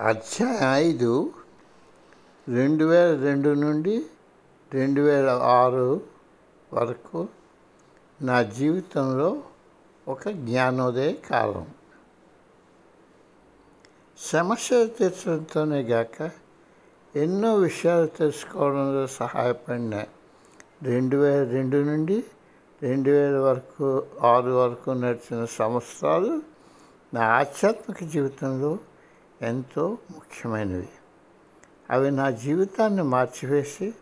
అధ్యాయం ఐదు రెండు వేల రెండు నుండి రెండు వేల ఆరు వరకు నా జీవితంలో ఒక జ్ఞానోదయ కాలం. సమస్యలు తీర్చడంతోనే గాక ఎన్నో విషయాలు తెలుసుకోవడంలో సహాయపడిన రెండు వేల రెండు నుండి రెండు వేల వరకు ఆరు వరకు నడిచిన సంవత్సరాలు నా ఆధ్యాత్మిక జీవితంలో ఎంతో ముఖ్యమైనవి. అవి నా జీవితాన్ని మార్చివేసి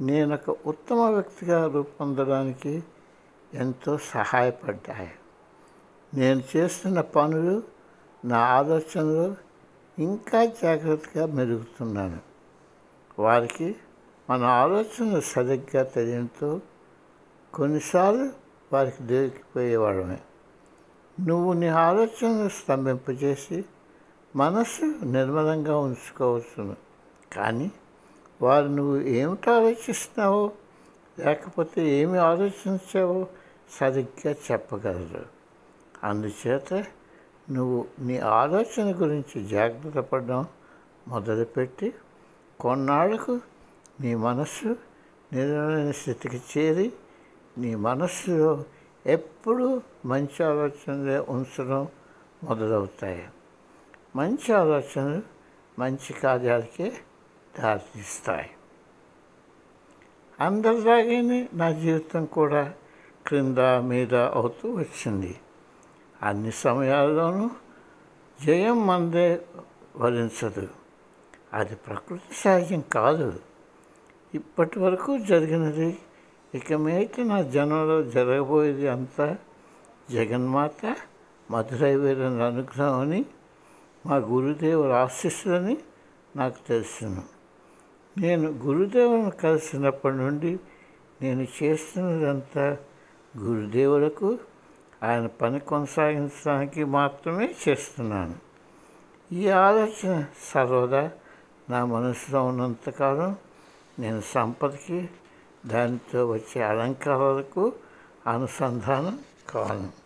నేను ఒక ఉత్తమ వ్యక్తిగా రూపొందడానికి ఎంతో సహాయపడ్డాయి. నేను చేస్తున్న పనులు నా ఆలోచనలు ఇంకా జాగ్రత్తగా మెరుగుతున్నాను. వారికి మన ఆలోచనలు సరిగ్గా తెలియడంతో కొన్నిసార్లు వారికి దొరికిపోయేవాడమే నువ్వు నీ ఆలోచనలు స్తంభింపజేసి మనస్సు నిర్మలంగా ఉంచుకోవచ్చును. కానీ వారు నువ్వు ఏమిటి ఆలోచిస్తున్నావో లేకపోతే ఏమి ఆలోచించావో సరిగ్గా చెప్పగలరు. అందుచేత నువ్వు నీ ఆలోచన గురించి జాగ్రత్త పడడం మొదలుపెట్టి కొన్నాళ్ళకు నీ మనస్సు నిర్మలైన స్థితికి చేరి నీ మనస్సులో ఎప్పుడూ మంచి ఆలోచనలే ఉంచడం మొదలవుతాయి. మంచి ఆలోచనలు మంచి కార్యాలకే దారితీస్తాయి. అందరిలాగానే నా జీవితం కూడా క్రింద మీద అవుతూ వచ్చింది. అన్ని సమయాల్లోనూ జయం మందే వరించదు. అది ప్రకృతి సహజం కాదు. ఇప్పటి వరకు జరిగినది ఇక మీద నా జనంలో జరగబోయేది అంతా జగన్మాత మధురై వీరని అనుగ్రహం అని మా గురుదేవుల ఆశిస్సులని నాకు తెలుసును. నేను గురుదేవుని కలిసినప్పటి నుండి నేను చేస్తున్నదంతా గురుదేవులకు ఆయన పని కొనసాగించడానికి మాత్రమే చేస్తున్నాను. ఈ ఆలోచన సర్వదా నా మనసులో ఉన్నంతకాలం నేను సంపదకి దానితో వచ్చే అలంకారాలకు అనుసంధానం కాను.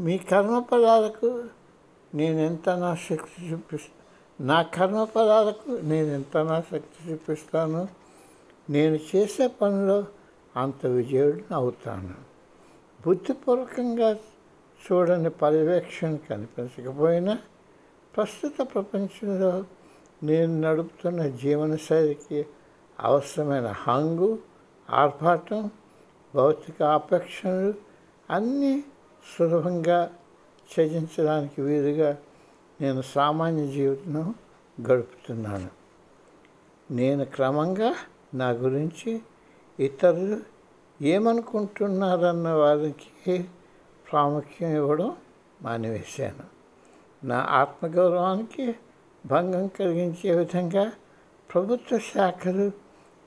మీ కర్మపదాలకు నేను నా శక్తి చూపిస్తాను నా కర్మపదాలకు నేను ఎంత నా శక్తి చూపిస్తాను? నేను చేసే పనిలో అంత విజయుడిని అవుతాను. బుద్ధిపూర్వకంగా చూడని పర్యవేక్షణ కనిపించకపోయినా ప్రస్తుత ప్రపంచంలో నేను నడుపుతున్న జీవనశైలికి అవసరమైన హంగు ఆర్భాటం భౌతిక ఆపేక్షణలు అన్నీ సులభంగా త్యజించడానికి వీలుగా నేను సామాన్య జీవితం గడుపుతున్నాను. నేను క్రమంగా నా గురించి ఇతరులు ఏమనుకుంటున్నారన్న వారికి ప్రాముఖ్యం ఇవ్వడం మానివేశాను. నా ఆత్మగౌరవానికి భంగం కలిగించే విధంగా ప్రభుత్వ శాఖలు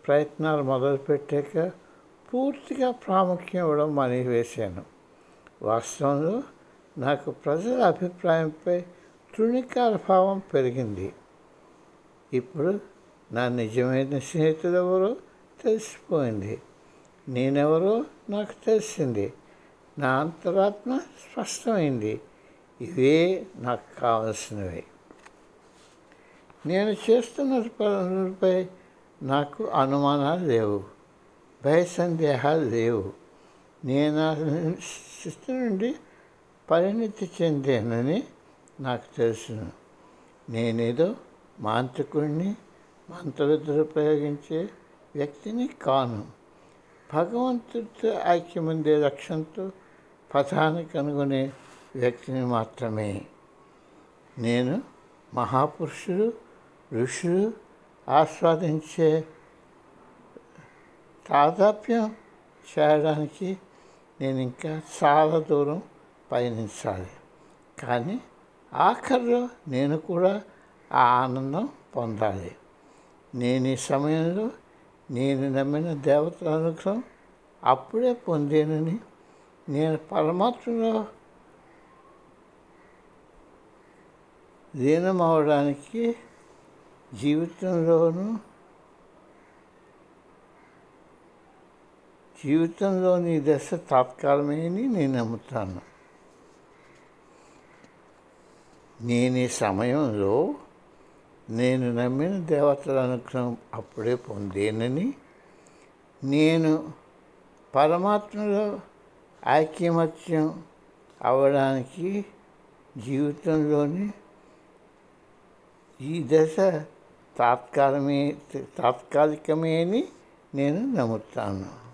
ప్రయత్నాలు మొదలుపెట్టాక పూర్తిగా ప్రాముఖ్యం ఇవ్వడం మానివేశాను. వాస్తవంలో నాకు ప్రజల అభిప్రాయంపై తృణీకార భావం పెరిగింది. ఇప్పుడు నా నిజమైన స్నేహితులు ఎవరో తెలిసిపోయింది. నేనెవరో నాకు తెలిసింది. నా అంతరాత్మ స్పష్టమైంది. ఇవే నాకు కావలసినవి. నేను చేస్తున్న పనులపై నాకు అనుమానాలు లేవు. భయ సందేహాలు లేవు. నేను స్థితి నుండి పరిణితి చెందానని నాకు తెలుసును నేనేదో మాంత్రికుడిని మంత్రవిద్యలు ప్రయోగించే వ్యక్తిని కాను. భగవంతుడితో ఐక్యముందే లక్ష్యంతో పథాన్ని కనుగొనే వ్యక్తిని మాత్రమే. నేను మహాపురుషులు ఋషులు ఆస్వాదించే తాదాప్యం చేయడానికి నేను ఇంకా చాలా దూరం పయనించాలి. కానీ ఆఖరిలో నేను కూడా ఆ ఆనందం పొందాలి. నేను ఈ సమయంలో నేను నమ్మిన దేవతల అనుగ్రహం అప్పుడే పొందేనని నేను పరమాత్మలో లీనమవడానికి జీవితంలోనూ జీవితంలోని దశ తాత్కాలమే అని నేను నమ్ముతాను. నేను ఈ సమయంలో నేను నమ్మిన దేవతల అనుగ్రహం అప్పుడే పొందేనని నేను పరమాత్మలో ఐక్యమత్యం అవడానికి జీవితంలోని ఈ దశ తాత్కాలమే తాత్కాలికమే అని నేను నమ్ముతాను.